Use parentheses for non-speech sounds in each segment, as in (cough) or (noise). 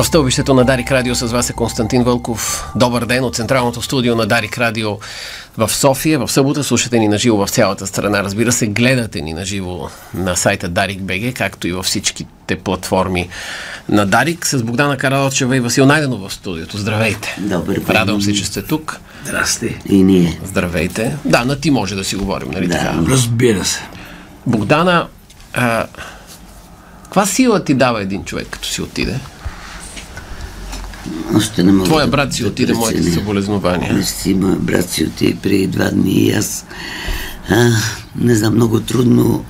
В стълбището на Дарик Радио с вас е Константин Вълков. Добър ден от централното студио на Дарик Радио в София. В събота слушате ни на живо в цялата страна. Разбира се, гледате ни на живо на сайта Дарик БГ, както и във всичките платформи на Дарик. С Богдана Каралчева и Васил Найденов в студиото. Здравейте! Добър ден! Радвам се, че сте тук. Здрасти. И ние. Здравейте! Да, на ти може да си говорим, нали Да. така? Разбира се. Богдана, а, каква сила ти дава един човек, като си отиде? Още не мога Твоя да- брат си да отиде, моите съболезнования. Моя брат си отиде преди два дни и аз а, не знам, много трудно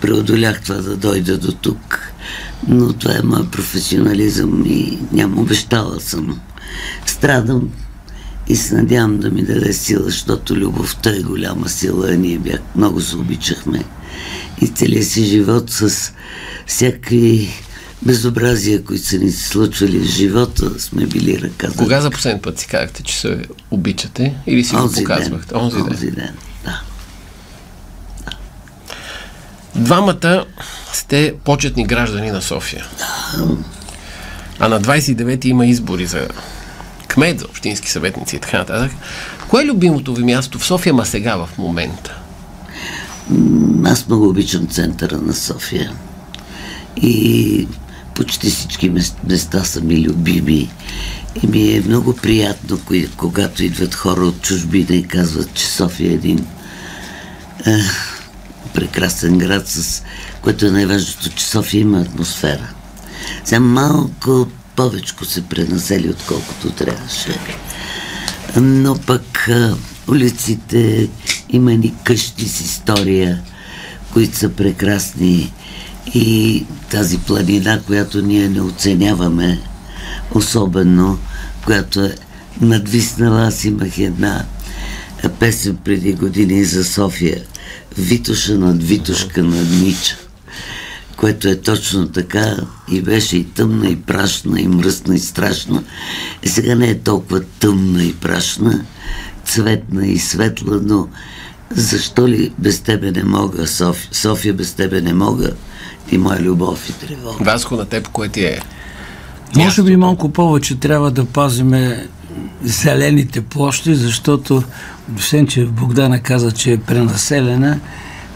преодолях това да дойда до тук. Но това е моят професионализъм и няма обещала съм. Страдам и се надявам да ми даде сила, защото любовта е голяма сила, а ние бях, много се обичахме. И целият си живот с всякакви безобразия, които са ни се случвали в живота, сме били ръка за Кога за последен път си казахте, че се обичате или си го Онзи показвахте? ден. Онзи ден. Онзи ден, да. Двамата сте почетни граждани на София. А на 29-ти има избори за кмет, за общински съветници и така нататък. Кое е любимото ви място в София, ма сега в момента? Аз много обичам центъра на София. И почти всички мес- места са ми любими. И ми е много приятно, когато идват хора от чужбина и казват, че София е един е, прекрасен град, с което е най-важното, че София има атмосфера. Сега малко повечко се пренасели, отколкото трябваше. Но пък а, улиците, има ни къщи с история, които са прекрасни и тази планина, която ние не оценяваме особено, която е надвиснала. Аз имах една песен преди години за София. Витоша над Витошка над Нича което е точно така и беше и тъмна, и прашна, и мръсна, и страшна. И сега не е толкова тъмна и прашна, цветна и светла, но защо ли без тебе не мога, София, София без тебе не мога и моя любов и тревога. Васко, на теб, кое ти е? Може би малко повече трябва да пазиме зелените площи, защото освен, че Богдана каза, че е пренаселена,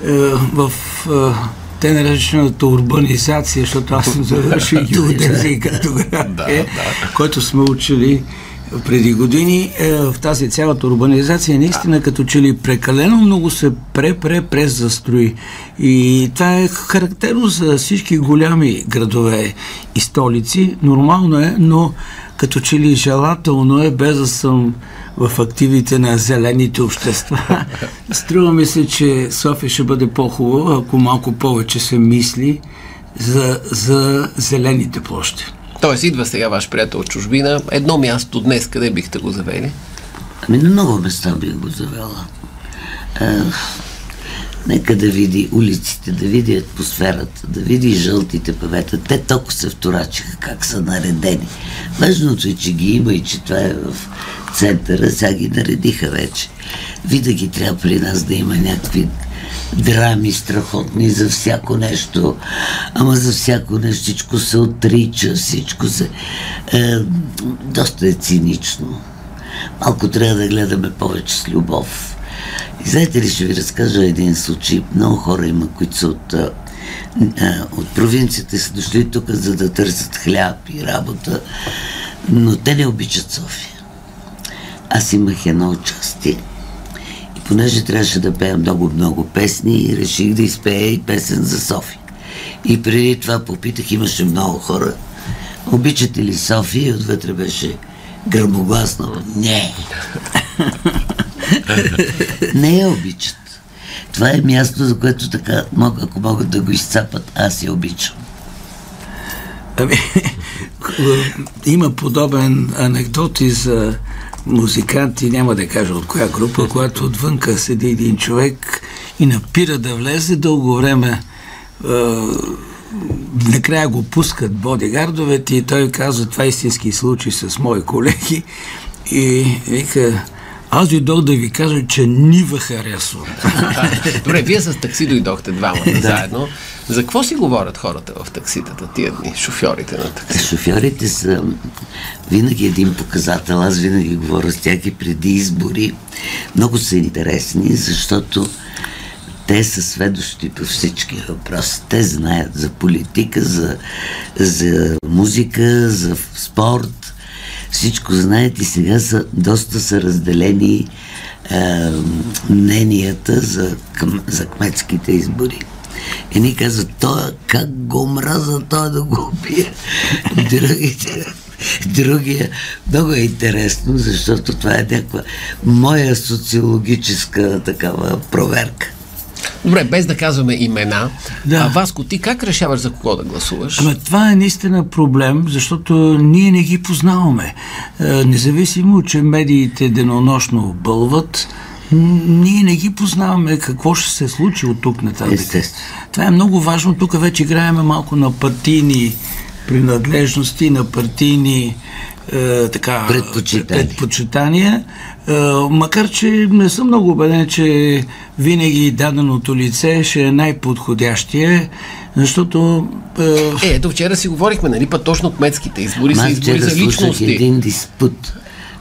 е, в е, те наречената урбанизация, защото аз съм завършил (laughs) геодезия като град, Да, е, който сме учили преди години. Е, в тази цялата урбанизация наистина като че ли прекалено много се пре-пре-пре застрои. И това е характерно за всички голями градове и столици. Нормално е, но като че ли желателно е, без да съм в активите на зелените общества. (laughs) Струва ми се, че София ще бъде по-хубава, ако малко повече се мисли за, за зелените площи. Тоест, идва сега ваш приятел от чужбина. Едно място днес, къде бихте го завели? Ами на много места бих го завела. А, нека да види улиците, да види атмосферата, да види жълтите павета. Те толкова се вторачиха как са наредени. Важното е, че ги има и че това е в центъра. Сега ги наредиха вече. Винаги трябва при нас да има някакви драми страхотни за всяко нещо. Ама за всяко нещо всичко се отрича, всичко се... Е, доста е цинично. Малко трябва да гледаме повече с любов. И знаете ли, ще ви разкажа един случай. Много хора има, които са от, а, а, от провинцията са дошли тук, за да търсят хляб и работа, но те не обичат София. Аз имах едно участие. И понеже трябваше да пея много-много песни, реших да изпея и песен за София. И преди това попитах, имаше много хора, обичате ли София? И отвътре беше гърмогласно. Не. (laughs) не я обичат. Това е място, за което така, мог, ако могат да го изцапат, аз я обичам. Ами, има подобен анекдот и за музиканти, няма да кажа от коя група, когато отвънка седи един човек и напира да влезе дълго време. е, накрая го пускат бодигардовете и той казва, това е истински случай с мои колеги и вика, Аз дойдох да ви кажа, че нива харесвам. (laughs) Добре, вие с такси дойдохте двамата заедно. За какво си говорят хората в такситата тия дни, шофьорите на такси? Шофьорите са винаги един показател. Аз винаги говоря с тях и преди избори. Много са интересни, защото те са сведущи по всички въпроси. Те знаят за политика, за, за музика, за спорт. Всичко знаят и сега са, доста са разделени е, мненията за, към, за кметските избори. Едни казват, той как го мраза, той да го убие. (laughs) Другите, другия. Много е интересно, защото това е някаква моя социологическа такава проверка. Добре, без да казваме имена. Да. А Васко, ти как решаваш за кого да гласуваш? Ама това е наистина проблем, защото ние не ги познаваме. Е, независимо, че медиите денонощно бълват, ние не ги познаваме какво ще се случи от тук нататък. Естествено. Това е много важно. Тук вече играем малко на партийни принадлежности, на партийни е, така, Предпочитания. предпочитания. Е, макар, че не съм много убеден, че винаги даденото лице ще е най-подходящия, защото е, Е, ето вчера си говорихме, нали, па точно кметските избори са избори за личности. един диспут.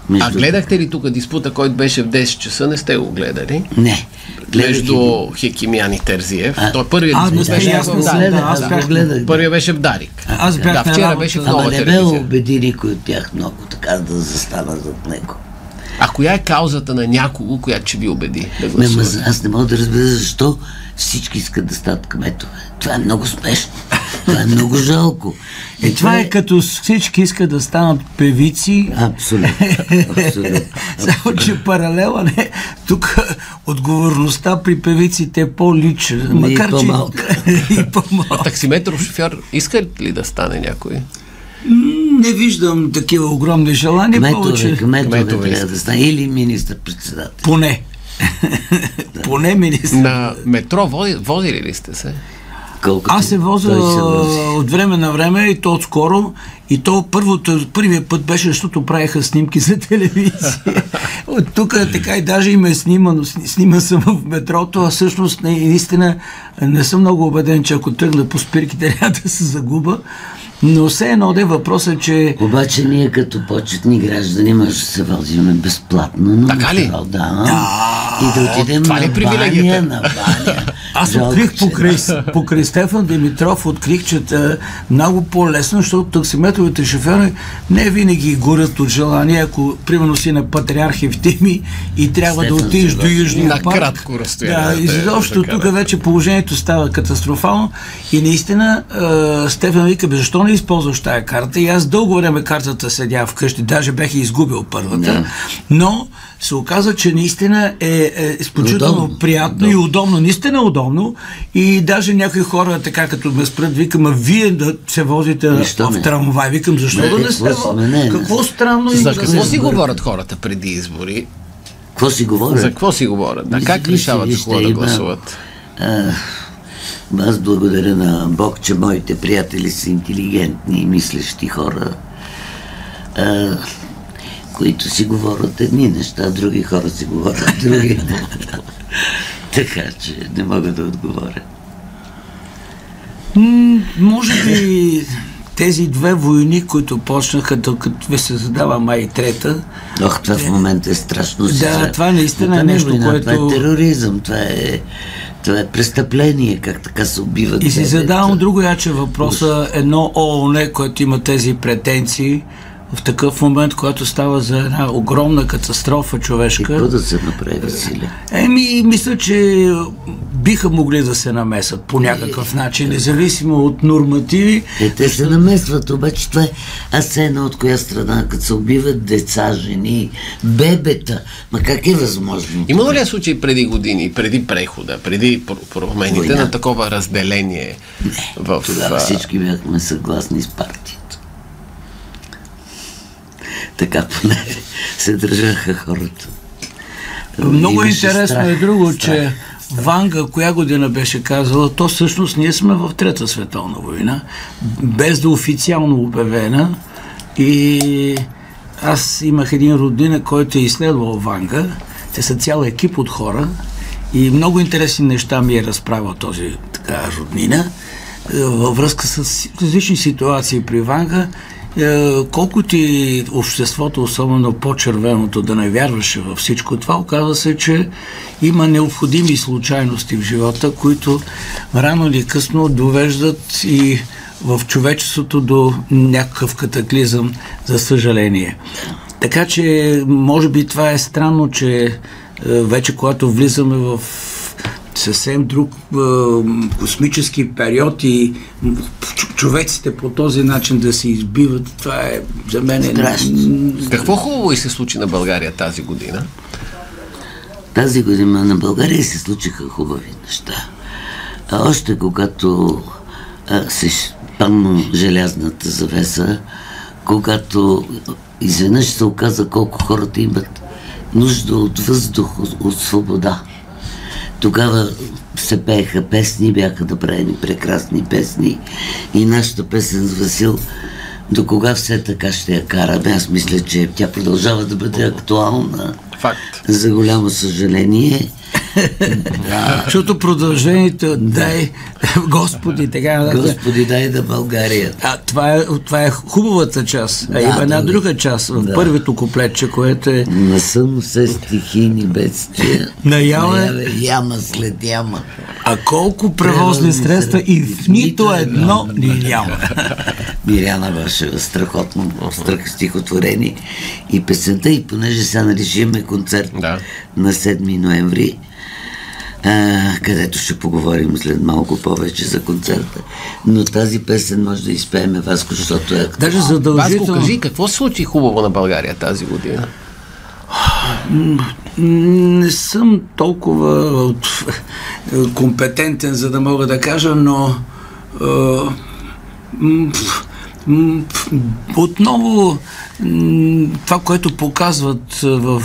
Между... А гледахте ли тук диспута, който беше в 10 часа? Не сте го гледали? Не. Гледах Между. Хекимян и Терзиев. А, Той първият а, диспут не, беше аз не Да, гледах, да, аз го гледах. Първият беше в Дарик. Аз бях да, вчера беше в нова Ама не ме убеди никой от тях много така да застана зад него. А коя е каузата на някого, която ще ви убеди да Не, ма, гласувате? аз не мога да разбера защо всички искат да стават кметове. Това е много смешно. Това е много жалко. Е, това е като всички искат да станат певици. Абсолютно. (laughs) Абсолютно. Само, че паралела не. Тук отговорността при певиците е по-лична. Макар, по-малка. че... (laughs) и по-малка. Таксиметров шофьор иска ли да стане някой? Не виждам такива огромни желания. Кметове, повече... кметове Кметове трябва да стане. Или министър-председател. Поне. (laughs) Поне министр. На метро води, водили ли сте се? Колкото Аз се возя от време на време и то отскоро. И то първото, първият път беше, защото правиха снимки за телевизия. (laughs) От тук така и даже и ме снима, но сни- снима съм в метрото, а всъщност не, наистина не съм много убеден, че ако тръгна по спирките, (laughs) няма да се загуба. Но все едно де въпросът, че Обаче ние като почетни граждани може да се возиме безплатно на Така ли? метро, Да. И да отидем е на привилегията? баня, на баня. Аз Жалко, открих покрай, покрай Стефан Димитров, открих, че е много по-лесно, защото таксиметровите шофьори не винаги горят от желание, ако примерно си на Патриарх Евтими и трябва да Стефан отидеш се до Южния На парк. кратко разстояние Да, да изобщо тук вече положението става катастрофално и наистина е, Стефан вика, защо не използваш тая карта? И аз дълго време картата седя вкъщи, даже бях и изгубил първата, Да. но се оказа, че наистина е, е изключително Удобно. приятно и удобно, наистина удобно. И даже някои хора, така като ме спрат, викам, а вие да се возите Защо в не? трамвай. Викам, защо Не, да не какво се сме? вози? Не, не. Какво странно За какво си разбера. говорят хората преди избори? Какво си говоря? За какво си говорят? Да, как решават кого да има- гласуват? А, аз благодаря на Бог, че моите приятели са интелигентни и мислещи хора, а, които си говорят едни неща, други хора си говорят (laughs) други. така че не мога да отговоря. М, Може би тези две войни, които почнаха, докато ви се задава май трета, Ох, това в момента е страшно. Да, това наистина е това не нещо, война, което- Това е тероризъм, това е, това е престъпление, как така се убиват. И си задавам друго яче въпроса. Едно ООН, което има тези претенции, в такъв момент, когато става за една огромна катастрофа И човешка, какво да се направи, Василе? Еми, мисля, че биха могли да се намесат по някакъв начин, независимо от нормативи. Е, те се намесват, обаче това е... Аз се едно от коя страна, като се убиват деца, жени, бебета. Ма как е възможно? Имало ли е случай преди години, преди прехода, преди пр- промените Война. на такова разделение в... Тогава всички бяхме съгласни с партията. Така поне се държаха хората. Много Имаше интересно страх, е друго, страх. че Ванга, коя година беше казала, то всъщност ние сме в Трета световна война, без да официално обявена и аз имах един родина, който е изследвал Ванга. Те са цял екип от хора и много интересни неща ми е разправил този така роднина във връзка с различни ситуации при Ванга. Е, колкото и обществото, особено по-червеното, да не вярваше във всичко това, оказва се, че има необходими случайности в живота, които рано или късно довеждат и в човечеството до някакъв катаклизъм, за съжаление. Така че, може би това е странно, че е, вече когато влизаме в съвсем друг е, космически период и човеците по този начин да се избиват, това е за мен е... Какво хубаво и се случи на България тази година? Тази година на България се случиха хубави неща. А още когато а, се памна желязната завеса, когато изведнъж се оказа колко хората имат нужда от въздух, от, от свобода. Тогава се пееха песни, бяха направени прекрасни песни и нашата песен с Васил до кога все така ще я караме. Аз мисля, че тя продължава да бъде актуална. Факт. За голямо съжаление. Защото продължението дай Господи, така. Господи, дай да България. А, това, е, това е хубавата част. А да, има една да, друга част в да. първото куплетче, което е... Не съм се стихийни бедствия. Наява е... Яма след яма. А колко превозни средства и в нито едно ни няма. Миряна Вашева, страхотно страх стихотворени и песента и понеже сега ще имаме концерт да. на 7 ноември, а, където ще поговорим след малко повече за концерта. Но тази песен може да изпееме Васко, защото е... Даже задължително... Васко, кажи, какво се случи хубаво на България тази година? Не съм толкова компетентен, за да мога да кажа, но отново това, което показват в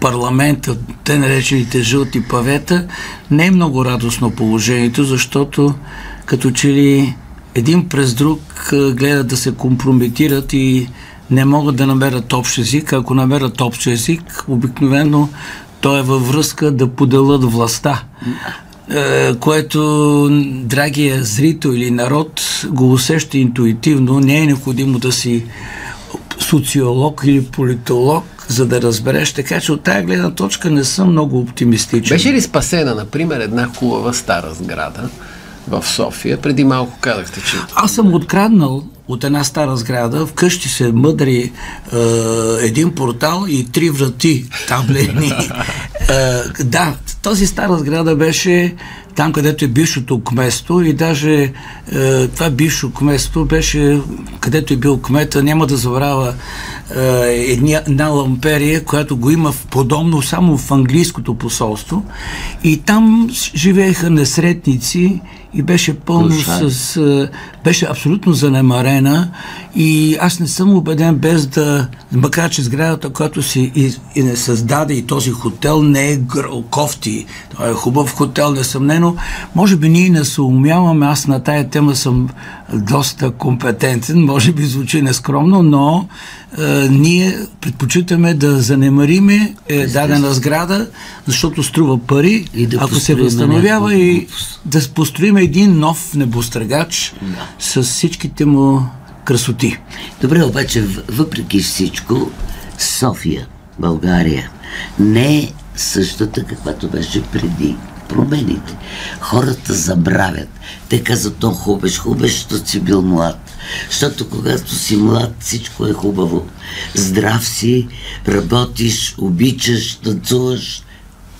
парламента, те наречените жълти павета, не е много радостно положението, защото като че ли един през друг гледат да се компрометират и не могат да намерят общ език. Ако намерят общ език, обикновено то е във връзка да поделят властта. Е, което драгия зрител или народ го усеща интуитивно. Не е необходимо да си социолог или политолог, за да разбереш. Така че от тази гледна точка не съм много оптимистичен. Беше ли спасена, например, една хубава стара сграда в София? Преди малко казахте, че... Аз съм откраднал от една стара сграда, вкъщи се мъдри е, един портал и три врати таблени. (laughs) е, да, тази стара сграда беше там, където е бившото кместо и даже е, това бившо кместо беше, където е бил кмета, няма да забравя е, една, една ламперия, която го има в подобно само в английското посолство и там живееха несретници и беше пълно Слушай. с... беше абсолютно занемарена и аз не съм убеден без да... Макар, че сградата, която си и, и не създаде и този хотел не е кофти. Той е хубав хотел, несъмнено. Може би ние не се умяваме, аз на тая тема съм доста компетентен, може би звучи нескромно, но е, ние предпочитаме да занемариме е, дадена сграда, защото струва пари, и да ако се възстановява и да построим един нов небостъргач да. с всичките му красоти. Добре, обаче въпреки всичко, София, България, не е същата, каквато беше преди промените. Хората забравят. Те казват, то хубеш, хубеш, защото си бил млад. Защото когато си млад, всичко е хубаво. Здрав си, работиш, обичаш, танцуваш,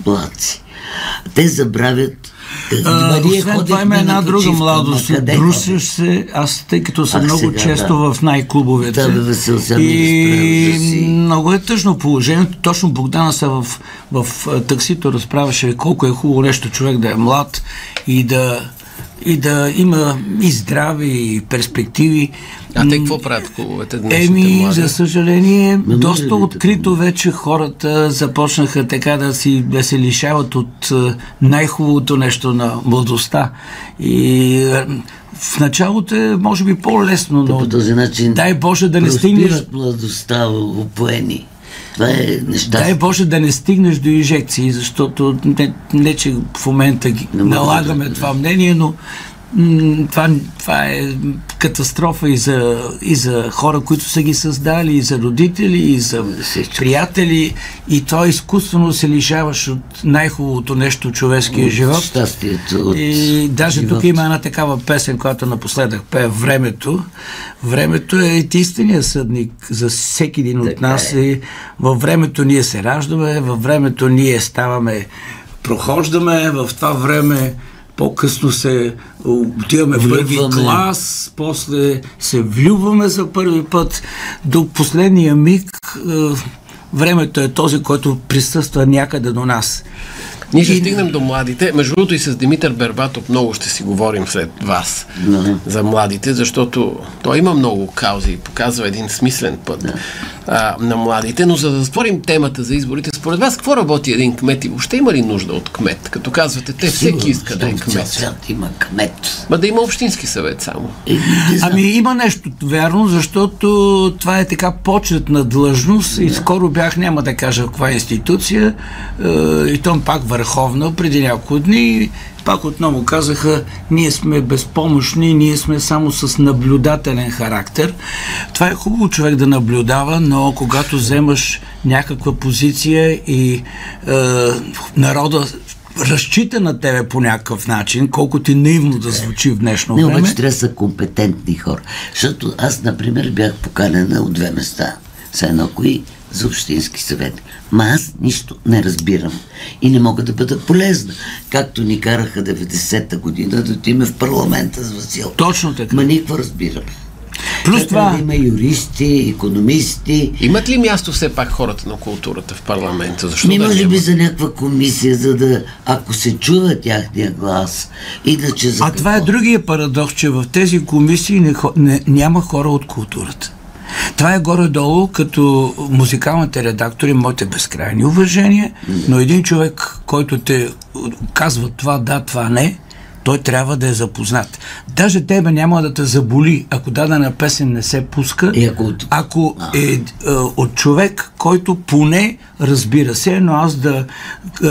млад си. Те забравят а, освен това има една друга младост. Брусиш се, аз тъй като съм много сега, често да. в най-клубовете. Да, да, се и много е тъжно положението. Точно Богдана в, в, в таксито разправяше колко е хубаво нещо човек да е млад и да и да има и здраве, и перспективи. А те какво правят клубовете днес? Еми, за съжаление, Ме доста открито вече хората започнаха така да, си, да се лишават от най-хубавото нещо на младостта. И в началото е, може би, по-лесно, но... по този начин дай Боже да не стигнеш... младостта опоени. Това е неща. Дай Боже да не стигнеш до инжекции, защото не, не че в момента ги налагаме това мнение, но това, това е катастрофа и за, и за хора, които са ги създали, и за родители, и за приятели. И то изкуствено се лишаваш от най-хубавото нещо в човешкия от живот. Щастието. От и даже живот. тук има една такава песен, която напоследък пее Времето. Времето е истинния съдник за всеки един така от нас. Е. И във времето ние се раждаме, във времето ние ставаме, прохождаме, в това време по-късно се отиваме в първи клас, после се влюбваме за първи път. До последния миг е, времето е този, който присъства някъде до нас. Ние ще и... стигнем до младите. Между другото и с Димитър Бербатов много ще си говорим след вас no. за младите, защото той има много каузи и показва един смислен път no. А, на младите. Но за да затворим темата за изборите, според вас какво работи един кмет и въобще има ли нужда от кмет? Като казвате, те всеки иска да е кмет. Има кмет. Ма да има общински съвет само. Е, ами има нещо вярно, защото това е така почетна длъжност и скоро бях, няма да кажа каква институция, е, и то пак върховна преди няколко дни. Пак отново казаха, ние сме безпомощни, ние сме само с наблюдателен характер. Това е хубаво човек да наблюдава, но когато вземаш някаква позиция и е, народа разчита на тебе по някакъв начин, колкото и наивно да звучи в днешно не, време. Не, обаче трябва да са компетентни хора. Защото аз, например, бях поканена от две места. Са едно кои за общински съвет. Ма аз нищо не разбирам и не мога да бъда полезна. Както ни караха 90-та година да отиме в парламента с Васил. Точно така. Ма никакво разбираме. Плюс това... Да има юристи, економисти. Имат ли място все пак хората на културата в парламента? Защо Ми, да може би за някаква комисия, за да, ако се чува тяхния глас и да че за А какво? това е другия парадокс, че в тези комисии не, не, няма хора от културата. Това е горе-долу като музикалните редактори, моите безкрайни уважения, но един човек, който те казва това да, това не, той трябва да е запознат. Даже тебе няма да те заболи, ако дадена песен не се пуска, и ако, ако е, е от човек, който поне разбира се, но аз да е,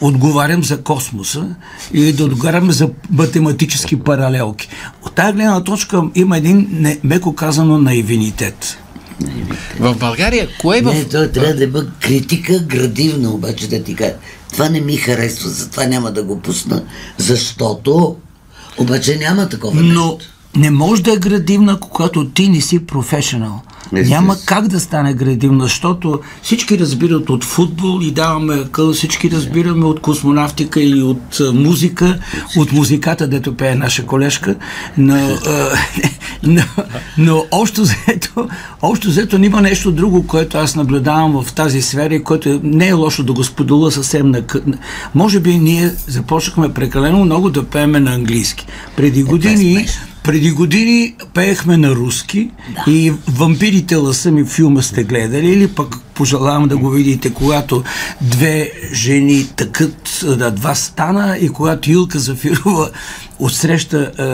отговарям за космоса и да отговарям за математически паралелки. От тази гледна точка има един, не, меко казано, наивинитет. В България, кое е в... Не, той трябва да бъде критика градивна, обаче да ти кажа. Това не ми харесва, затова няма да го пусна, защото обаче няма такова Но нещо. Не може да е градивна, когато ти не си професионал. Няма как да стане градивно, защото всички разбират от футбол и даваме къл, всички разбираме от космонавтика или от музика, от музиката, дето пее наша колежка, но, (laughs) но, но общо взето, общо взето има нещо друго, което аз наблюдавам в тази сфера и което не е лошо да го споделя съвсем на... Може би ние започнахме прекалено много да пееме на английски. Преди е, години преди години пеехме на руски да. и вампирите лъса ми филма сте гледали или пък пожелавам да го видите, когато две жени тъкат на два стана и когато Илка Зафирова отсреща е,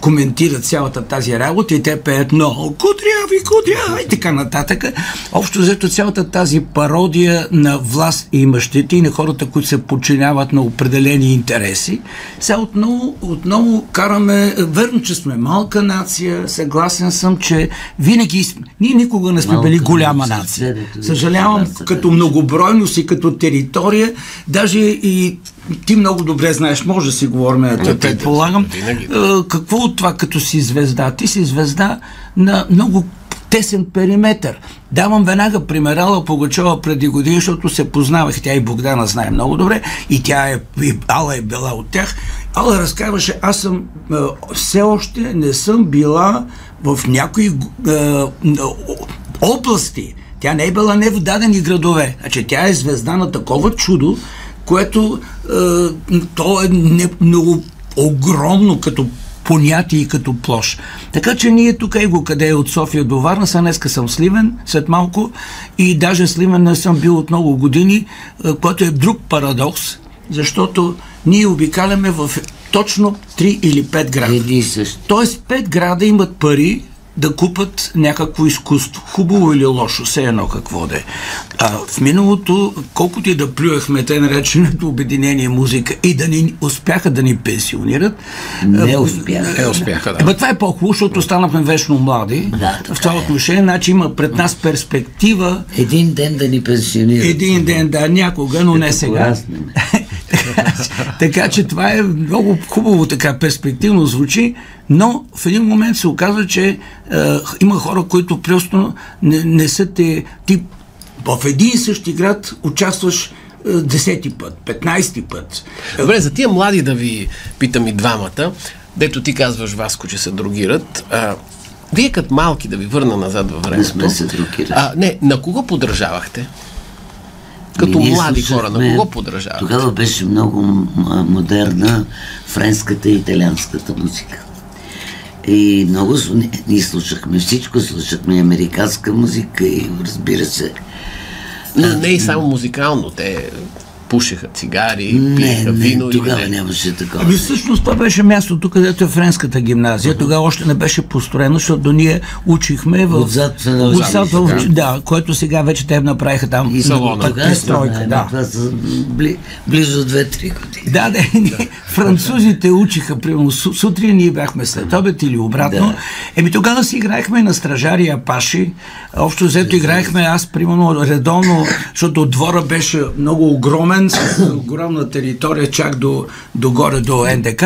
коментира цялата тази работа и те пеят много кудряви, кудряви и така нататък. Общо взето цялата тази пародия на власт и мъщите и на хората, които се подчиняват на определени интереси. Сега отново, отново караме, верно, че сме малка нация, съгласен съм, че винаги, ние никога не сме били голяма нация. Съжалявам, като многобройност и като територия, даже и ти много добре знаеш, може да си говорим, да те предполагам. Какво от това като си звезда? Ти си звезда на много тесен периметр. Давам веднага примерала Погачова преди години, защото се познавах. Тя и Богдана знае много добре. И тя е, и Ала е била от тях. Ала разказваше, аз съм все още не съм била в някои е, области. Тя не е била не в дадени градове. Значи тя е звезда на такова чудо, което е, то е не, много огромно като понятие и като площ. Така че ние тук его къде е от София до Варна, сега днеска съм Сливен, след малко и даже Сливен не съм бил от много години, което е друг парадокс, защото ние обикаляме в точно 3 или 5 града. Тоест 5 града имат пари да купат някакво изкуство. Хубаво или лошо, все едно какво да е. А, в миналото, колкото и да плюехме те нареченото обединение музика и да ни успяха да ни пенсионират, Не успяха. Е, успяха, да. Ама това е по-хубаво, защото станахме вечно млади. Да, в това е. отношение, значи има пред нас перспектива Един ден да ни пенсионират. един ден, да, някога, но не сега. (laughs) (laughs) така че това е много хубаво, така перспективно звучи, но в един момент се оказва, че е, има хора, които просто не, не са те... Ти в един и същи град участваш е, десети път, петнайсти път. Добре, за тия млади да ви питам и двамата, дето ти казваш, Васко, че се другират, а, вие като малки, да ви върна назад във времето. сме се другирали. А, не, на кого подражавахте? Като Ние млади хора, на слушахме- кого подражавахте? Тогава беше много модерна френската и италианската музика. И много ние- слушахме всичко, слушахме американска музика и разбира се. Но не и само музикално, те пушеха цигари, Не, пиеха не, вино тогава или не. нямаше такова. Ами всъщност това беше мястото, където е френската гимназия. Тогава още не беше построено, защото ние учихме в... Отзад Отзад в- да, което сега вече те направиха там И салона. път тогава пристройка. Да. Това са бли, близо 2-3 години. Да, да, ние, французите учиха, примерно, су- сутрин ние бяхме след обед или обратно. Да. Еми тогава си играехме на стражари и апаши. Общо взето играехме аз, примерно, редовно, защото двора беше много огромен, с огромна територия, чак до, до горе, до НДК.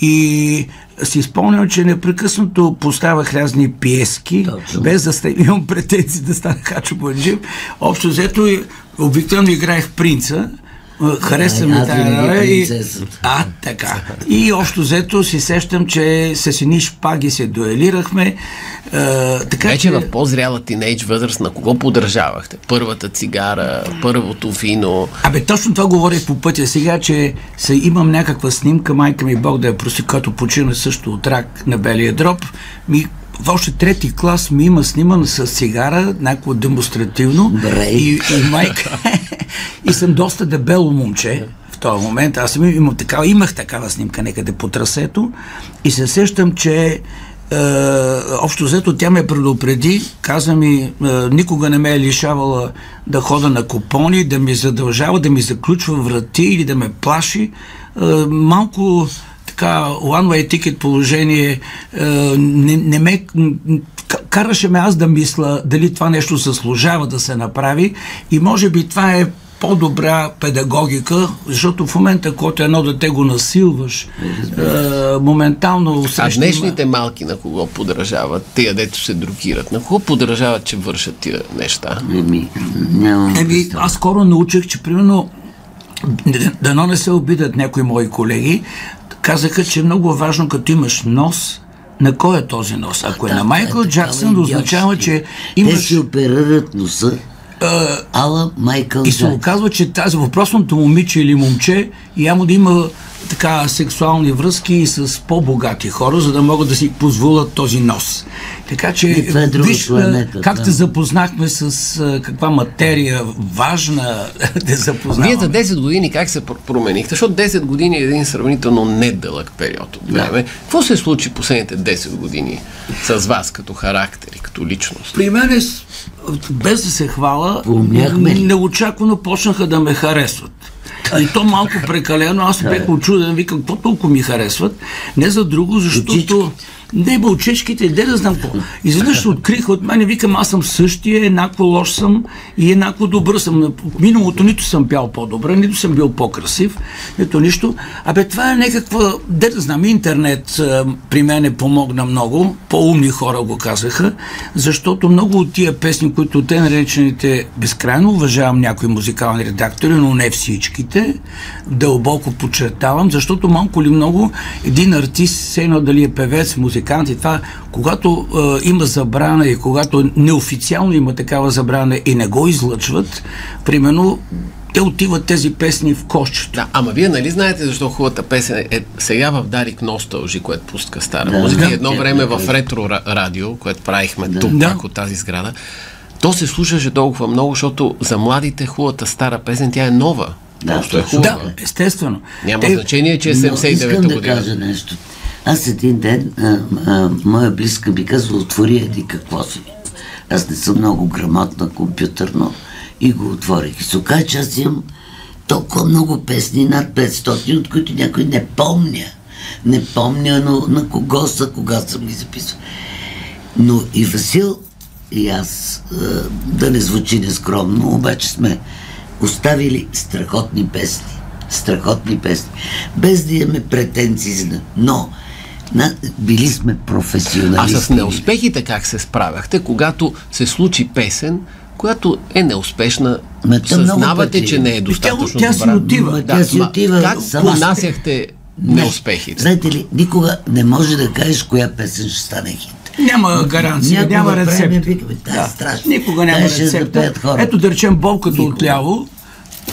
И си спомням, че непрекъснато поставях разни пиески, Точно. без да ста, (laughs) имам претенции да стана Хачо Банджив. Общо взето и обикновено играех принца, хареса ми тази и роля и... А, така. И общо взето си сещам, че с едни шпаги се дуелирахме. Е, така Вече че... в по-зряла тинейдж възраст на кого подражавахте? Първата цигара, първото вино. Абе, точно това говорих по пътя сега, че се, имам някаква снимка, майка ми Бог да я прости, като почина също от рак на белия дроб. Ми, в още трети клас ми има сниман с цигара, някакво демонстративно. Брей. И, и майка... (laughs) и съм доста дебело момче в този момент. Аз съм имам такава, имах такава снимка някъде по трасето и се сещам, че е, общо взето тя ме предупреди, каза ми, е, никога не ме е лишавала да хода на купони, да ми задължава, да ми заключва врати или да ме плаши. Е, малко така one-way ticket положение е, не, не ме караше ме аз да мисля дали това нещо заслужава да се направи и може би това е по-добра педагогика, защото в момента, когато едно дете го насилваш, е, моментално А усещам... днешните малки на кого подражават? Тия, дето се другират. На кого подражават, че вършат тия неща? Еми, Еми, аз скоро научих, че примерно дано не се обидат някои мои колеги, казаха, че е много важно, като имаш нос, на кой е този нос? Ако е Да, на това е Майкъл такава Джаксън, означава, че Те имаш... си оперират носа. Ала Майкъл И се оказва, че тази въпросното момиче или момче ямо да има така сексуални връзки и с по-богати хора, за да могат да си позволят този нос. Така че, е виж планета, как да. те запознахме с а, каква материя важна (laughs) те запознаваме. Вие за 10 години как се пр- променихте? Защото 10 години е един сравнително недълъг период от време. Какво се случи последните 10 години с вас като характер и като личност? При мен е, без да се хвала, неочаквано почнаха да ме харесват. И то малко прекалено, аз бях очуден, викам, какво толкова ми харесват? Не за друго, защото... Не, бе, очечките, де да знам какво. Изведнъж се откриха от мене, викам, аз съм същия, еднакво лош съм и еднакво добър съм. Миналото нито съм пял по-добре, нито съм бил по-красив, нито нищо. Абе, това е някаква, де да знам, интернет при мен помогна много, по-умни хора го казаха, защото много от тия песни, които те наречените, безкрайно уважавам някои музикални редактори, но не всичките, дълбоко подчертавам, защото малко ли много един артист, все едно дали е певец, музикант и това, когато е, има забрана и когато неофициално има такава забрана и не го излъчват, примерно те отиват тези песни в кошчето. Да, ама вие нали знаете защо хубавата песен е сега в Дарик Носталжи, което пуска стара Да, музика, да. и едно Да, време да, в да. ретро ра- радио, което правихме тук, Да. пак от тази сграда. То се слушаше толкова много, защото за младите хубавата стара песен, тя е нова. Да, Просто е хубава. Да, естествено. Няма Те- значение, че е Но 79-та искам да година. кажа нещо. Аз един ден, а, а, моя близка ми казва, отвори еди какво си. Аз не съм много грамотна компютърно и го отворих. И се оказа, че аз имам толкова много песни, над 500, от които някой не помня. Не помня на, на кого са, кога съм ги записвал. Но и Васил, и аз, да не звучи нескромно, обаче сме оставили страхотни песни. Страхотни песни. Без да имаме претенции. Но на, били сме А професионалисти. с неуспехите как се справяхте, когато се случи песен, която е неуспешна, Ме, съзнавате, че не е достатъчно тя си добра. отива. Ма тя си отива Как сама. понасяхте неуспехите? Знаете ли, никога не може да кажеш коя песен ще стане хит. Няма гаранция, Някога няма рецепт. викаме, «Да, страшно. Никога няма Тая ще рецепт. запеят хора». Ето да речем болката Никога. отляво.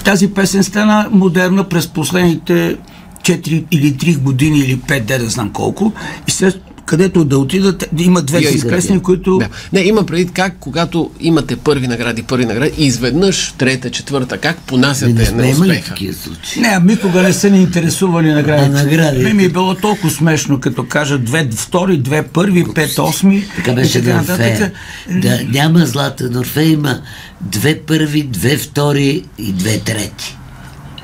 Тази песен стана модерна през последните 4 или 3 години или 5, де да знам колко. И след където да отидат, има две песни, които... Да. Не, има преди как, когато имате първи награди, първи награди, изведнъж трета, четвърта, как Не, не понасяте сме имали неуспеха? случаи. Не, никога не са ни интересували наградите. А, наградите? Ме ми е било толкова смешно, като кажа две втори, две първи, пет осми. Така беше така на Орфея. нататък. Да, няма златен Орфей, има две първи, две втори и две трети.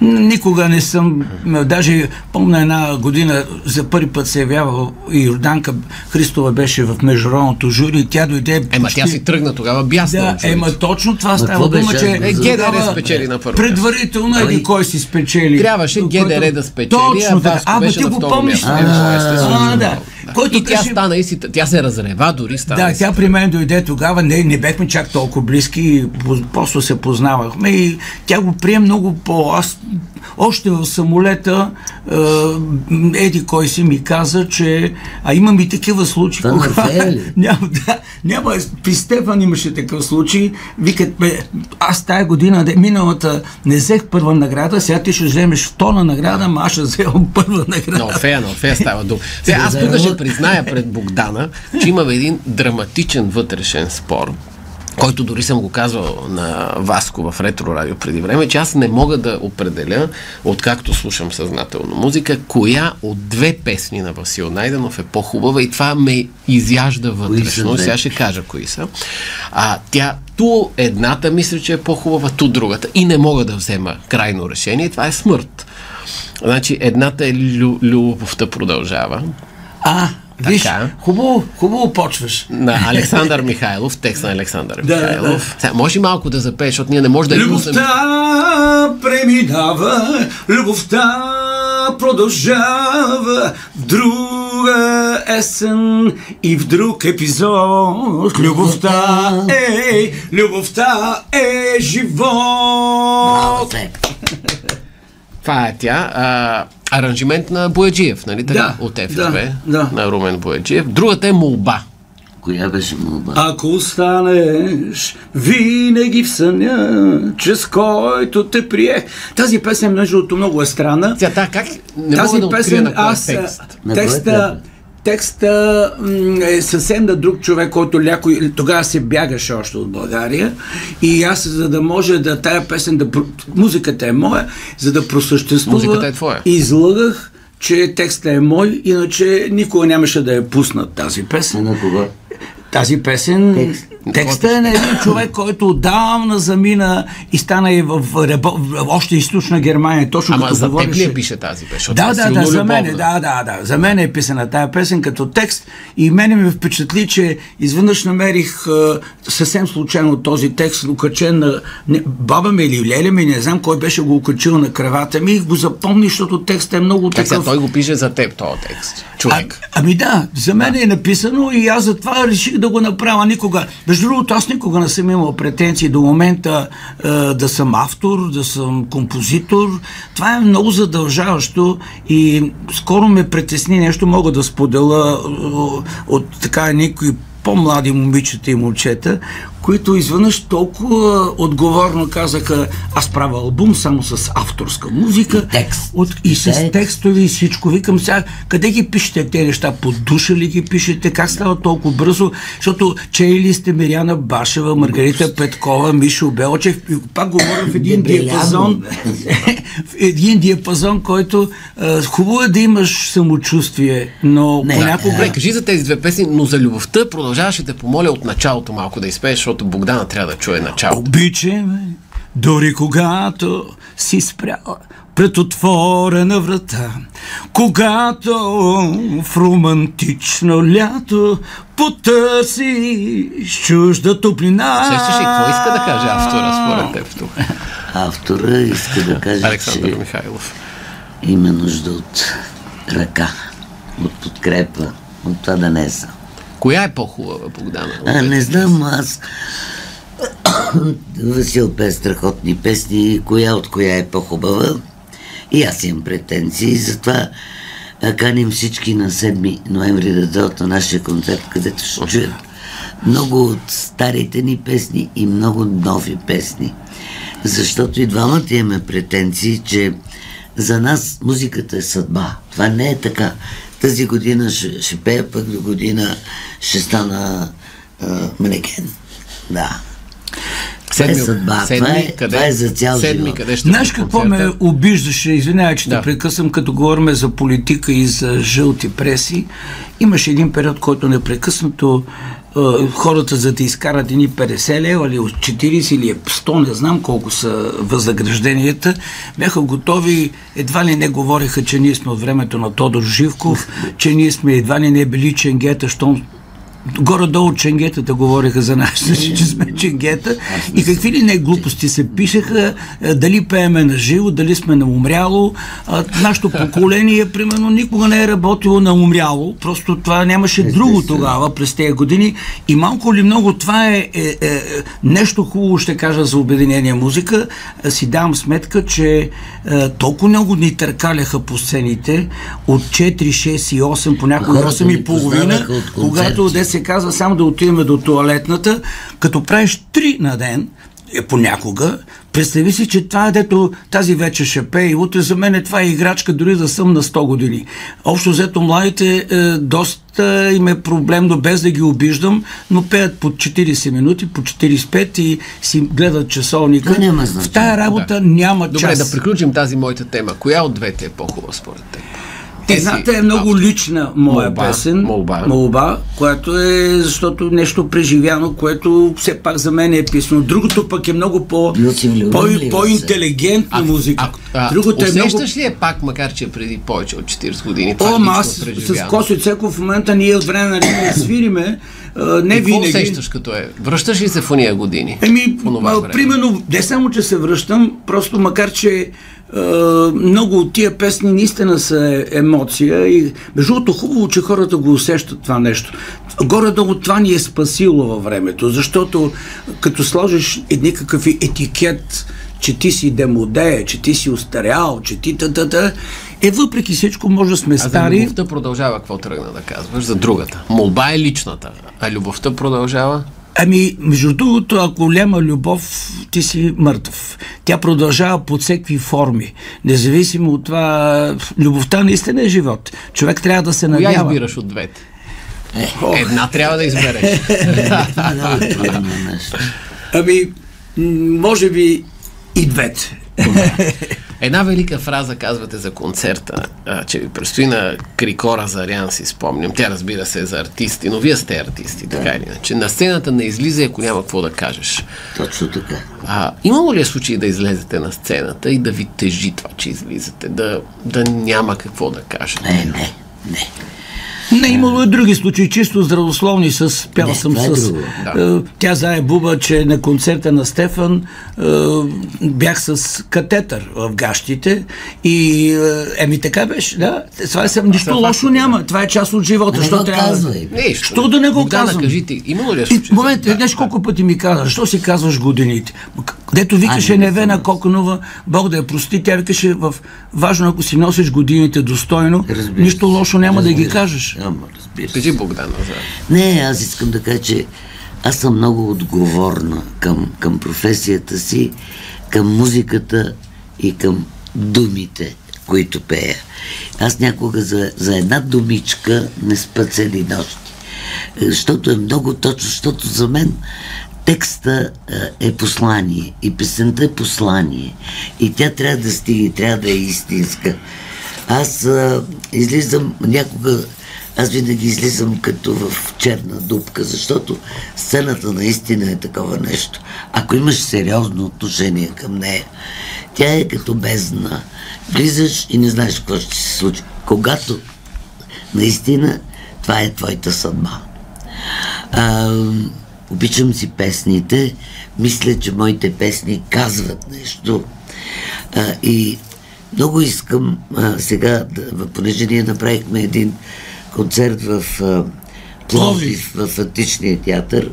Никога не съм, даже помня една година, за първи път се явява и Йорданка Христова беше в международното жури и тя дойде... Ема тя си тръгна тогава бясна. Да, журито. ема точно това става дума, беше? че Е, ГДР тогава спечели на първо Предварително Той- еди кой си спечели. Трябваше Който- ГДР да спечели, Точно а така. Васко А, бе, беше ти на го второ помниш. място. А, Е, а, да. Който и тя каже- стана и си, тя се разрева дори стана. Да, тя при мен дойде тогава, не, не бехме чак толкова близки, просто се познавахме и тя го прие много по... Аз още в самолета е, еди кой си ми каза, че а имам и такива случаи. На Орфея ли? (laughs) няма, да, няма, при Стефан имаше такъв случай. Викат ме, аз тая година, миналата, не взех първа награда, сега ти ще вземеш втора награда, ама аз ще вземам първа награда. На Орфея, на Орфея става дума. Сега, аз тук ще призная пред Богдана, че има един драматичен вътрешен спор, който дори съм го казвал на Васко в Ретро Радио преди време, че аз не мога да определя, откакто слушам съзнателно музика, коя от две песни на Васил Найденов е по-хубава и това ме изяжда вътрешно. Сега ще кажа кои са. А, тя ту едната мисля, че е по-хубава, ту другата. И не мога да взема крайно решение. Това е смърт. Значи, едната е лю, любовта продължава. А, виж, Така. хубаво, хубаво почваш. На Александър Михайлов, текст на Александър Да, Михайлов. Сега, може малко да запееш, защото ние не може да я пуснем. Любовта преминава, любовта продължава в друга есен и в друг епизод. Любовта е, любовта е живот. Това е тя. А, аранжимент на Бояджиев, нали така? Да, От ФСБ, да, да. на Румен Бояджиев. Другата е молба. Коя беше молба? Ако останеш винаги в съня, чрез който те приех. Тази песен, между другото, много е странна. Та, как не Тази мога да песен, е аз текст. Е текста, текст? Текста е съвсем на друг човек, който ляко, тогава се бягаше още от България и аз, за да може да тая песен, да, музиката е моя, за да просъществува, Музиката е твоя. излъгах, че текста е мой, иначе никога нямаше да я пуснат тази песен. На кого? Тази песен, Текст. Текста е на един човек, който отдавна замина и стана и в, в още източна Германия, точно Ама за теб ли я пише тази песен? Да, е да, да, за мен, любовна. да, да, да. За мен е писана тая песен като текст и мене ме впечатли, че изведнъж намерих съвсем случайно този текст, окачен на не, баба ми или леля ми, не знам кой беше го окачил на кревата ми и го запомни, защото текстът е много сега, такъв. той го пише за теб, този текст. Човек. А, ами да, за мен е написано и аз затова реших да го направя никога. Между другото, аз никога не съм имал претенции до момента е, да съм автор, да съм композитор. Това е много задължаващо и скоро ме притесни нещо, мога да споделя е, от така някои по-млади момичета и момчета, които изведнъж толкова отговорно казаха, аз правя албум само с авторска музика. И текст. От, и, И с текст. текстове и всичко. Викам сега, къде ги пишете тези неща? Под душа ли ги пишете? Как става толкова бързо? Защото чели сте Миряна Башева, Маргарита Петкова, Мишо Белчев. Пак говоря в един диапазон, (laughs) в един диапазон, който а, хубаво е да имаш самочувствие, но Не, понякога... Добре, кажи за тези две песни, но за любовта продължаваш и те помоля от началото малко да изпееш, защото Богдана трябва да чуе началото. Обичай ме, дори когато си спряла пред отворена врата, когато в романтично лято потърсиш чужда топлина. Сещаш ли какво иска да каже автора според теб тук? Автора иска да каже, Александър че Михайлов. има нужда от ръка, от подкрепа, от това да не са. Коя е по-хубава, Богдана? А, не знам, аз... (coughs) Васил пее страхотни песни, коя от коя е по-хубава. И аз имам претенции, затова каним всички на 7 ноември да дойдат на нашия концерт, където ще чуят много от старите ни песни и много нови песни. Защото и двамата имаме претенции, че за нас музиката е съдба. Това не е така. Тази година ще, ще пея, пък до година ще стана а, манекен. Да. Това е съдба. това, е, това е за цял седми, живот. къде ще Знаеш бъде какво ме обиждаше? Извинявай, че Да. те прекъсвам, като говорим за политика и за жълти преси. Имаше един период, който непрекъснато е, хората за да изкарат едни 50 лева или от 40 или 100, не знам колко са възнагражденията, бяха готови, едва ли не говориха, че ние сме от времето на Тодор Живков, че ние сме едва ли не били ченгета, щом горе-долу ченгетата говореха за нас, (laughs) че сме ченгета и какви ли не глупости се пишеха, е, дали пееме на живо, дали сме на умряло. Нашето (laughs) поколение, примерно, никога не е работило на умряло, просто това нямаше друго тогава през тези години и малко или много това е, е, е нещо хубаво, ще кажа за Обединение музика. Си давам сметка, че е, толкова много ни търкаляха по сцените от 4, 6 и 8, понякога Хората 8 и половина, от когато концерти. де се казва само да отиваме до туалетната, като правиш три на ден, е понякога, представи си, че това е дето тази вечер ще пее и утре за мен е това е играчка, дори да съм на 100 години. Общо взето младите е, доста им е проблемно, без да ги обиждам, но пеят по 40 минути, по 45 и си гледат часовника. Няма В тая работа няма Добре, час. да приключим тази моята тема. Коя от двете е по-хубава според теб? Ти Едната си е много автор. лична моя Молба, песен. молба. молба, която е защото нещо преживяно, което все пак за мен е писано. Другото пък е много по, влюбен по, по-интелигентна А, музика. а, а, Другото е много... ли е пак, макар че е преди повече от 40 години? О, аз с преживяване? Косо Цеков в момента ние от време на време свириме. а, Не И какво винаги. усещаш като е? Връщаш ли се в уния години? Еми, а, време? примерно, не само, че се връщам, просто макар, че много от тия песни наистина са емоция и между другото хубаво, че хората го усещат това нещо. Горе-долу това ни е спасило във времето, защото като сложиш някакъв етикет, че ти си демоде, че ти си устарял, че ти та-та-та, е въпреки всичко може да сме А стари. любовта продължава, какво тръгна да казваш? За другата. Молба е личната, а любовта продължава? Ами, между другото, ако няма любов, ти си мъртъв. Тя продължава под всеки форми. Независимо от това, любовта наистина е живот. Човек трябва да се Коя надява. избираш от двете? Една трябва да избереш. (laughs) Е. Ами, може би и двете. (laughs) Една велика фраза казвате за концерта, а, че ви предстои на Крикора Зарян, си спомням. Тя разбира се е за артисти, но вие сте артисти, така или иначе. На сцената не излиза, ако няма какво да кажеш. Точно така. А, имало ли е случай да излезете на сцената и да ви тежи това, че излизате, да, да няма какво да кажете? Не, не, не. Не, имало и други случаи, чисто здравословни с... Пял Не, съм е с... друго. Да. е, Тя знае Буба, че на концерта на Стефан е, бях с катетър в гащите и е, еми така беше, да. Това е, нищо лошо фактите. няма. Това е част от живота. Не Що го трябва... казвай. Нищо. Що да не го казвам? кажи ти, имало ли е И случай? в момента, знаеш колко пъти ми каза, защо си казваш годините? Дето викаше не, Невена Коконова, Бог да я прости, тя викаше в важно, ако си носиш годините достойно, Разбира нищо лошо няма да ги кажеш. Ама, разбира се. Кажи Богдана за... Не, аз искам да кажа, че аз съм много отговорна към, към професията си, към музиката и към думите, които пея. Аз някога за, за една думичка не спа цели нощи. Защото е много точно, защото за мен текста е послание и песента е послание. И тя трябва да стига, трябва да е истинска. Аз а, излизам някога аз винаги излизам като в черна дупка, защото сцената наистина е такова нещо. Ако имаш сериозно отношение към нея, тя е като бездна. Влизаш и не знаеш какво ще се случи. Когато наистина това е твоята съдба. А, обичам си песните, мисля, че моите песни казват нещо. А, и много искам а, сега, да, понеже ние направихме един концерт в Пловдив, в Античния театър.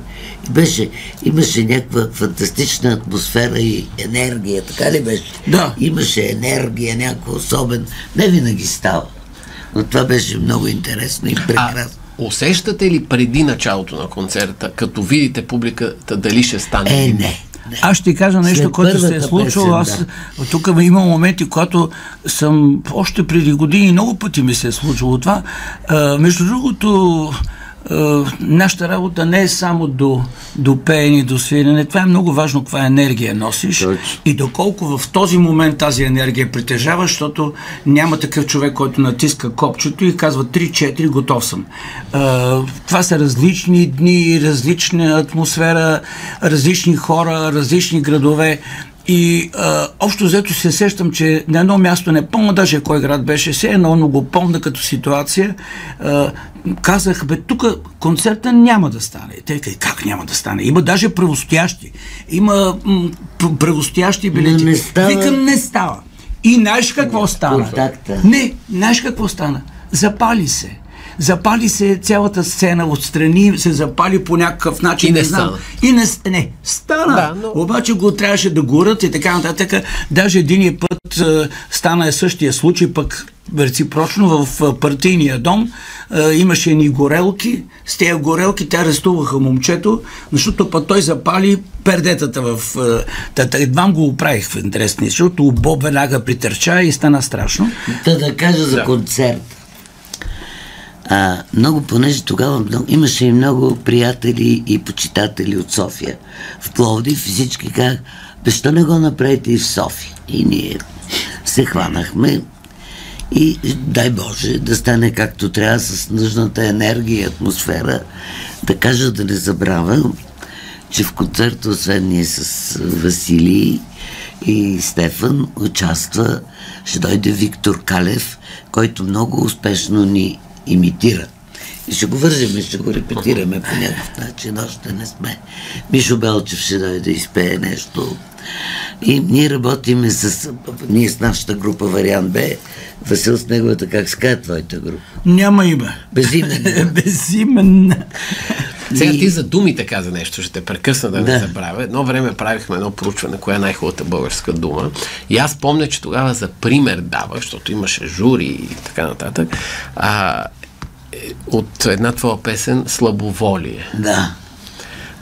И беше, имаше някаква фантастична атмосфера и енергия, така ли беше? Да. Имаше енергия, някаква особен. Не винаги става. Но това беше много интересно и прекрасно. А, усещате ли преди началото на концерта, като видите публиката, дали ще стане? Е, не. Аз ще ти кажа нещо, След което се е случило. Аз да. тук има моменти, когато съм още преди години много пъти ми се е случило това. А, между другото, нашата работа не е само до, до пеене, до свирене. Това е много важно, каква енергия носиш Точно. и доколко в този момент тази енергия притежава, защото няма такъв човек, който натиска копчето и казва 3-4, готов съм. А, е, това са различни дни, различна атмосфера, различни хора, различни градове. И а, общо взето се сещам, че на едно място, не помня даже кой град беше, се едно, но го помня като ситуация, а, казах, бе, тук концерта няма да стане. Те казаха, как няма да стане? Има даже правостоящи. Има м- правостоящи билети. Не, не става. Викам, не става. И знаеш какво стана? Контакта. Не, знаеш какво стана? Запали се. Запали се цялата сцена, отстрани се запали по някакъв начин. И не, не знам. И не, не стана. Да, но... Обаче го трябваше да горят и така нататък. Даже един път е, стана е същия случай, пък реципрочно в партийния дом е, имаше ни горелки. С тези горелки те арестуваха момчето, защото път той запали пердетата в... Е, едва го оправих в интересни, защото Боб веднага притърча и стана страшно. Та да кажа за да. концерт. А, много, понеже тогава много, имаше и много приятели и почитатели от София. В Пловдив всички казах, защо не го направите и в София? И ние се хванахме и дай Боже да стане както трябва с нужната енергия и атмосфера. Да кажа да не забравя, че в концерта, освен ние с Василий и Стефан, участва, ще дойде Виктор Калев, който много успешно ни имитира. И ще го вържем и ще го репетираме по някакъв начин. Още не сме. Мишо Белчев ще дойде да изпее нещо. И ние работиме с, ние с нашата група Вариант Б, Васил с неговата, как се казва твоята група? Няма име. Безименна. (laughs) Безименна. Сега ти за думите каза нещо, ще те прекъсна да, да. не забравя. Едно време правихме едно проучване, коя е най-хубавата българска дума. И аз помня, че тогава за пример дава, защото имаше жури и така нататък, а, е, от една твоя песен Слабоволие. Да.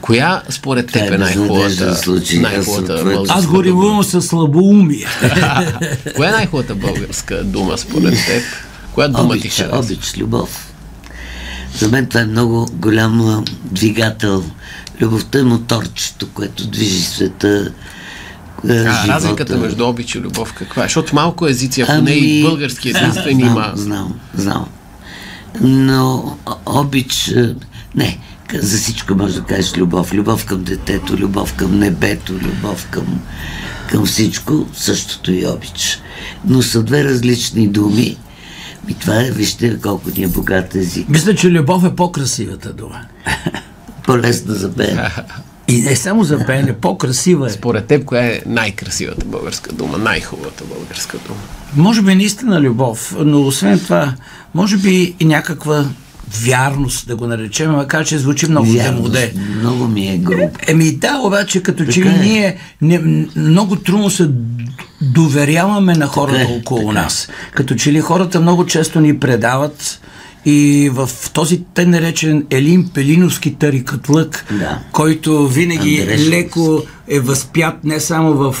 Коя според теб е най-хубавата, най-хубавата българска Аз го римувам с слабоумие. (laughs) Коя е най-хубавата българска дума според теб? Коя дума обич, ти харесва? Обич, любов. За мен това е много голям двигател. Любовта е моторчето, което движи света. А, живота. разликата между обич и любов каква е? Защото малко езици, ако ами, не и български единствен знам, има. Знам, знам. Но обич... Не, за всичко може да кажеш любов. Любов към детето, любов към небето, любов към, към всичко, същото и обич. Но са две различни думи. И това е, вижте колко ни е богат език. Мисля, че любов е по-красивата дума. (laughs) По-лесно за пеене. И не само за пеене, по-красива е. Според теб, коя е най-красивата българска дума, най-хубавата българска дума? Може би наистина любов, но освен това, може би и някаква вярност, да го наречем, макар че звучи много демоде. Много ми е груб. Еми да, обаче като така че е. ние не, много трудно се доверяваме на хората така е, около така. Е. нас. Като че ли хората много често ни предават и в този те наречен Елин Пелиновски тарикатлък, Да. който винаги Андрешев. леко е възпят не само в,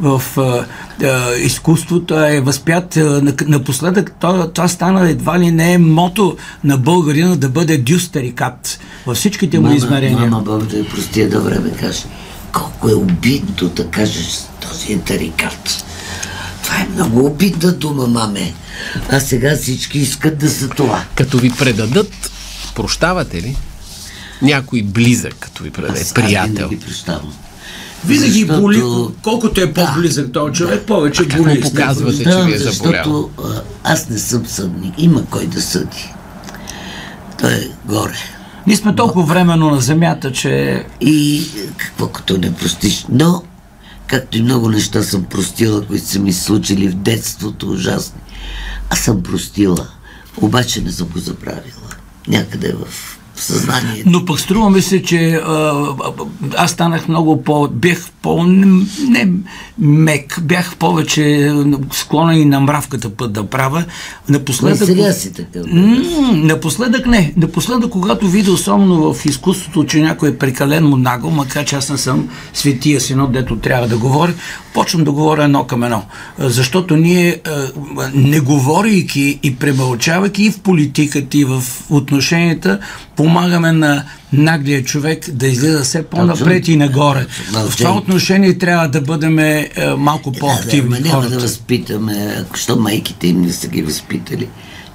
в а, а, изкуството, а е възпят напоследък. Това, това стана едва ли не е мото на българина да бъде дюс тарикат във всичките му измерения. Мама, Бог да я прости едно време каже, колко е обидно да кажеш този е тарикат. Е много обидна дума, маме. А сега всички искат да са това. Като ви предадат, прощавате ли? Някой близък, като ви предаде, Аз приятел. ги прощавам. Винаги Защото- боли, колкото е по-близък този човек, повече Как му боли. показвате, че Да, ви е заболял? защото а, аз не съм съдник. Има кой да съди. Той е горе. Ние сме толкова временно на земята, че И какво като не простиш. Но, както и много неща съм простила, които са ми случили в детството, ужасни. Аз съм простила, обаче не съм го забравила. Някъде в съзнанието. Но пък струва ми се, че а, аз станах много по... Бях по... Не, не мек, бях повече склонен и на мравката път да правя. Ма и Напоследък... сега си такъв. М, напоследък не. Напоследък, когато видя особено в изкуството, че някой е прекалено нагъл, макар че аз не съм светия синод, дето трябва да говори, почвам да говоря едно към едно. Защото ние, не говорейки и премълчавайки и в политиката, и в отношенията, помагаме на наглия човек да излиза все по-напред и нагоре. В това отношение трябва да бъдем е, малко Да, по-активни ама няма да възпитаме, ако що майките им не са ги възпитали.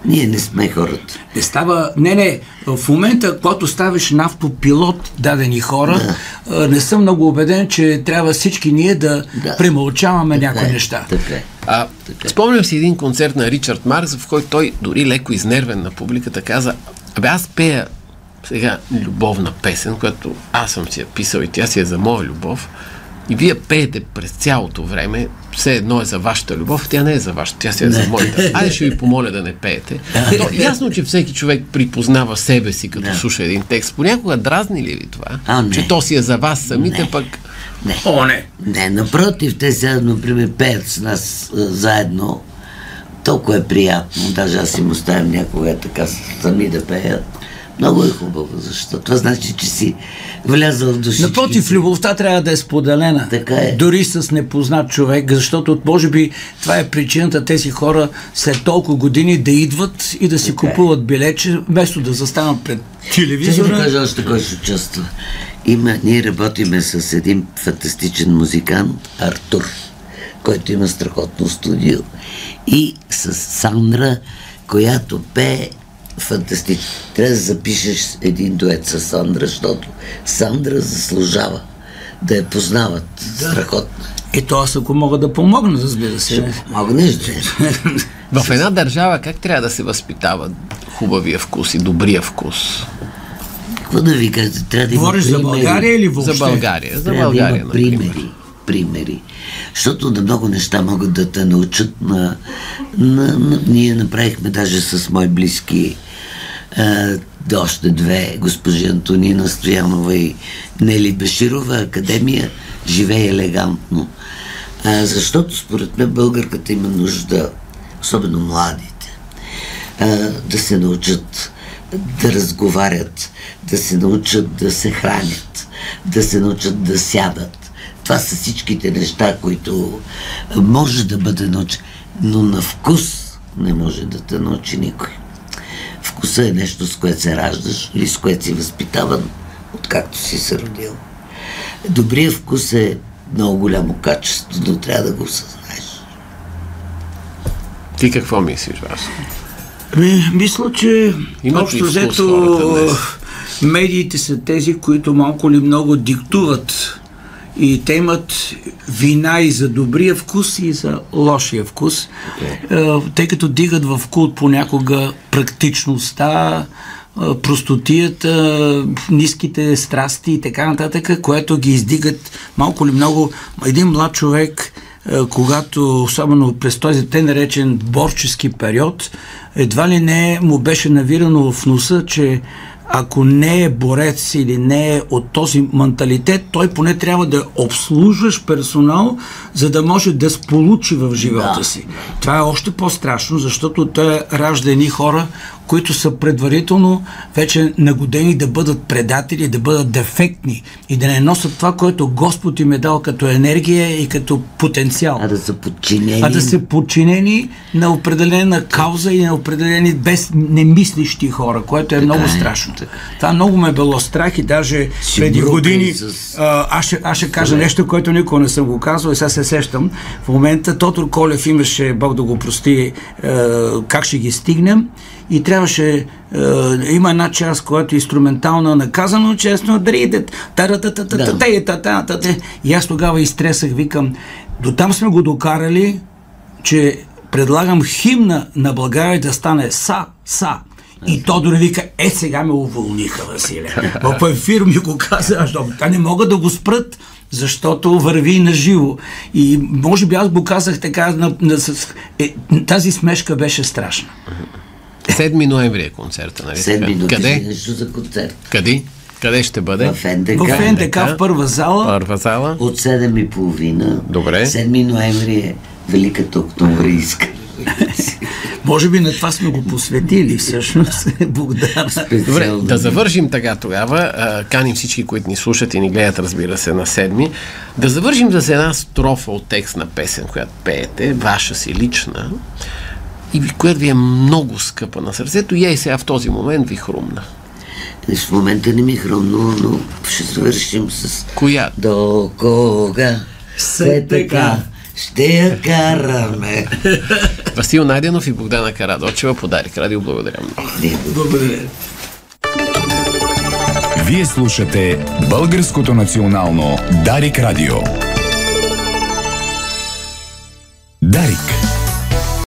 Ние не сме хората. Не става. Не, не. В момента, когато ставиш на автопилот дадени хора, а, не съм много убеден, че трябва всички ние да, Да. премълчаваме Така някои е, неща. Така е. А, спомням си един концерт на Ричард Маркс, в който той, дори леко изнервен на публиката, каза, абе аз пея сега любовна песен, която аз съм си я писал и тя си е за моя любов. И вие пеете през цялото време, все едно е за вашата любов, тя не е за вашата, тя си е за моята. Айде ще ви помоля да не пеете. То, ясно, че всеки човек припознава себе си, като Да. слуша един текст. Понякога дразни ли ви това? А, не. Че то си е за вас самите, Не. пък Не. О, не. Не, напротив, те сега, например, пеят с нас а, заедно. Толкова е приятно. Даже аз им оставям някога така сами да пеят. Много е хубаво, защото това значи, че си влязъл в душичките. Напротив, любовта трябва да е споделена. Така е. Дори с непознат човек, защото може би това е причината тези хора след толкова години да идват и да си Така е. купуват билече, вместо да застанат пред Ще ви телевизора. кажа още кой ще участва. Има, ние работиме с един фантастичен музикант, Артур, който има страхотно студио. И с Сандра, която пее фантастично. Трябва да запишеш един дует с Сандра, защото Сандра заслужава да я познават. Страхотно. Ето аз ако мога да помогна, разбира се. Помогнеш да в една държава как трябва да се възпитава хубавия вкус и добрия вкус? Какво да ви кажа? Трябва да има Говориш за примери. България или въобще? За България. За Трябва България, да има например. примери. Примери. Защото на много неща могат да те научат на, на, на... Ние направихме даже с мои близки а, още две, госпожи Антонина Стоянова и Нели Беширова, Академия Живее елегантно. А, защото според мен българката има нужда, особено младите, а, да се научат да разговарят, да се научат да се хранят, да се научат да сядат. Това са всичките неща, които може да бъде научен, но на вкус не може да те научи никой. Вкуса е нещо, с което се раждаш или с което си възпитаван, откакто си се родил. Добрият вкус е много голямо качество, но трябва да го осъзнаеш. Ти какво мислиш, Вас? Ми, мисля, че Имат ли общо взето медиите са тези, които малко ли много диктуват и те имат вина и за добрия вкус и за лошия вкус, Е, тъй като дигат в култ понякога практичността, е, простотията, ниските страсти и така нататък, което ги издигат малко ли много. Един млад човек е, когато, особено през този те наречен борчески период, едва ли не му беше навирано в носа, че ако не е борец или не е от този менталитет, той поне трябва да обслужваш персонал, за да може да сполучи в живота Да. си. Това е още по-страшно, защото той ражда едни хора, които са предварително вече нагодени да бъдат предатели, да бъдат дефектни и да не носят това, което Господ им е дал като енергия и като потенциал. А да са подчинени. А да са подчинени на определена кауза и на определени без немислищи хора, което е много е, страшно. така. Това много ме било страх и даже Си преди години с- а, аз, ще, аз ще кажа нещо, което никога не съм го казвал и сега се сещам. В момента Тотор Колев имаше, Бог да го прости, е, как ще ги стигнем и трябваше, е, има една част, която е инструментална, наказано честно, дридет, и аз тогава изтресах, викам, до там сме го докарали, че предлагам химна на България да стане са, са. И Тодор вика, е сега ме уволниха, Василе. В ефир ми го каза, аз те не могат да го спрат, защото върви на живо. И може би аз го казах така, на, на, с, е, тази смешка беше страшна. 7 ноември е концерта, нали? Седми така? до Къде? нещо за концерт. Къде? Къде ще бъде? В НДК. В НДК в първа зала. Първа зала. От 7 и половина. Добре. 7 ноември е Великата октомврийска. Може би на това сме го посветили всъщност. (laughs) Богдана. Добре, да завършим така тогава. Каним всички, които ни слушат и ни гледат, разбира се, на седми. Да завършим с една строфа от текст на песен, която пеете, ваша си лична, и ви- която ви е много скъпа на сърцето и ей сега в този момент ви хрумна. В момента не ми хрумно, но ще свършим с... Коя? До кога все така ще я караме. (laughs) Васил Найденов и Богдана Карадочева подарик. Радио, благодаря много. Благодаря. Вие слушате Българското национално Дарик Радио. Дарик.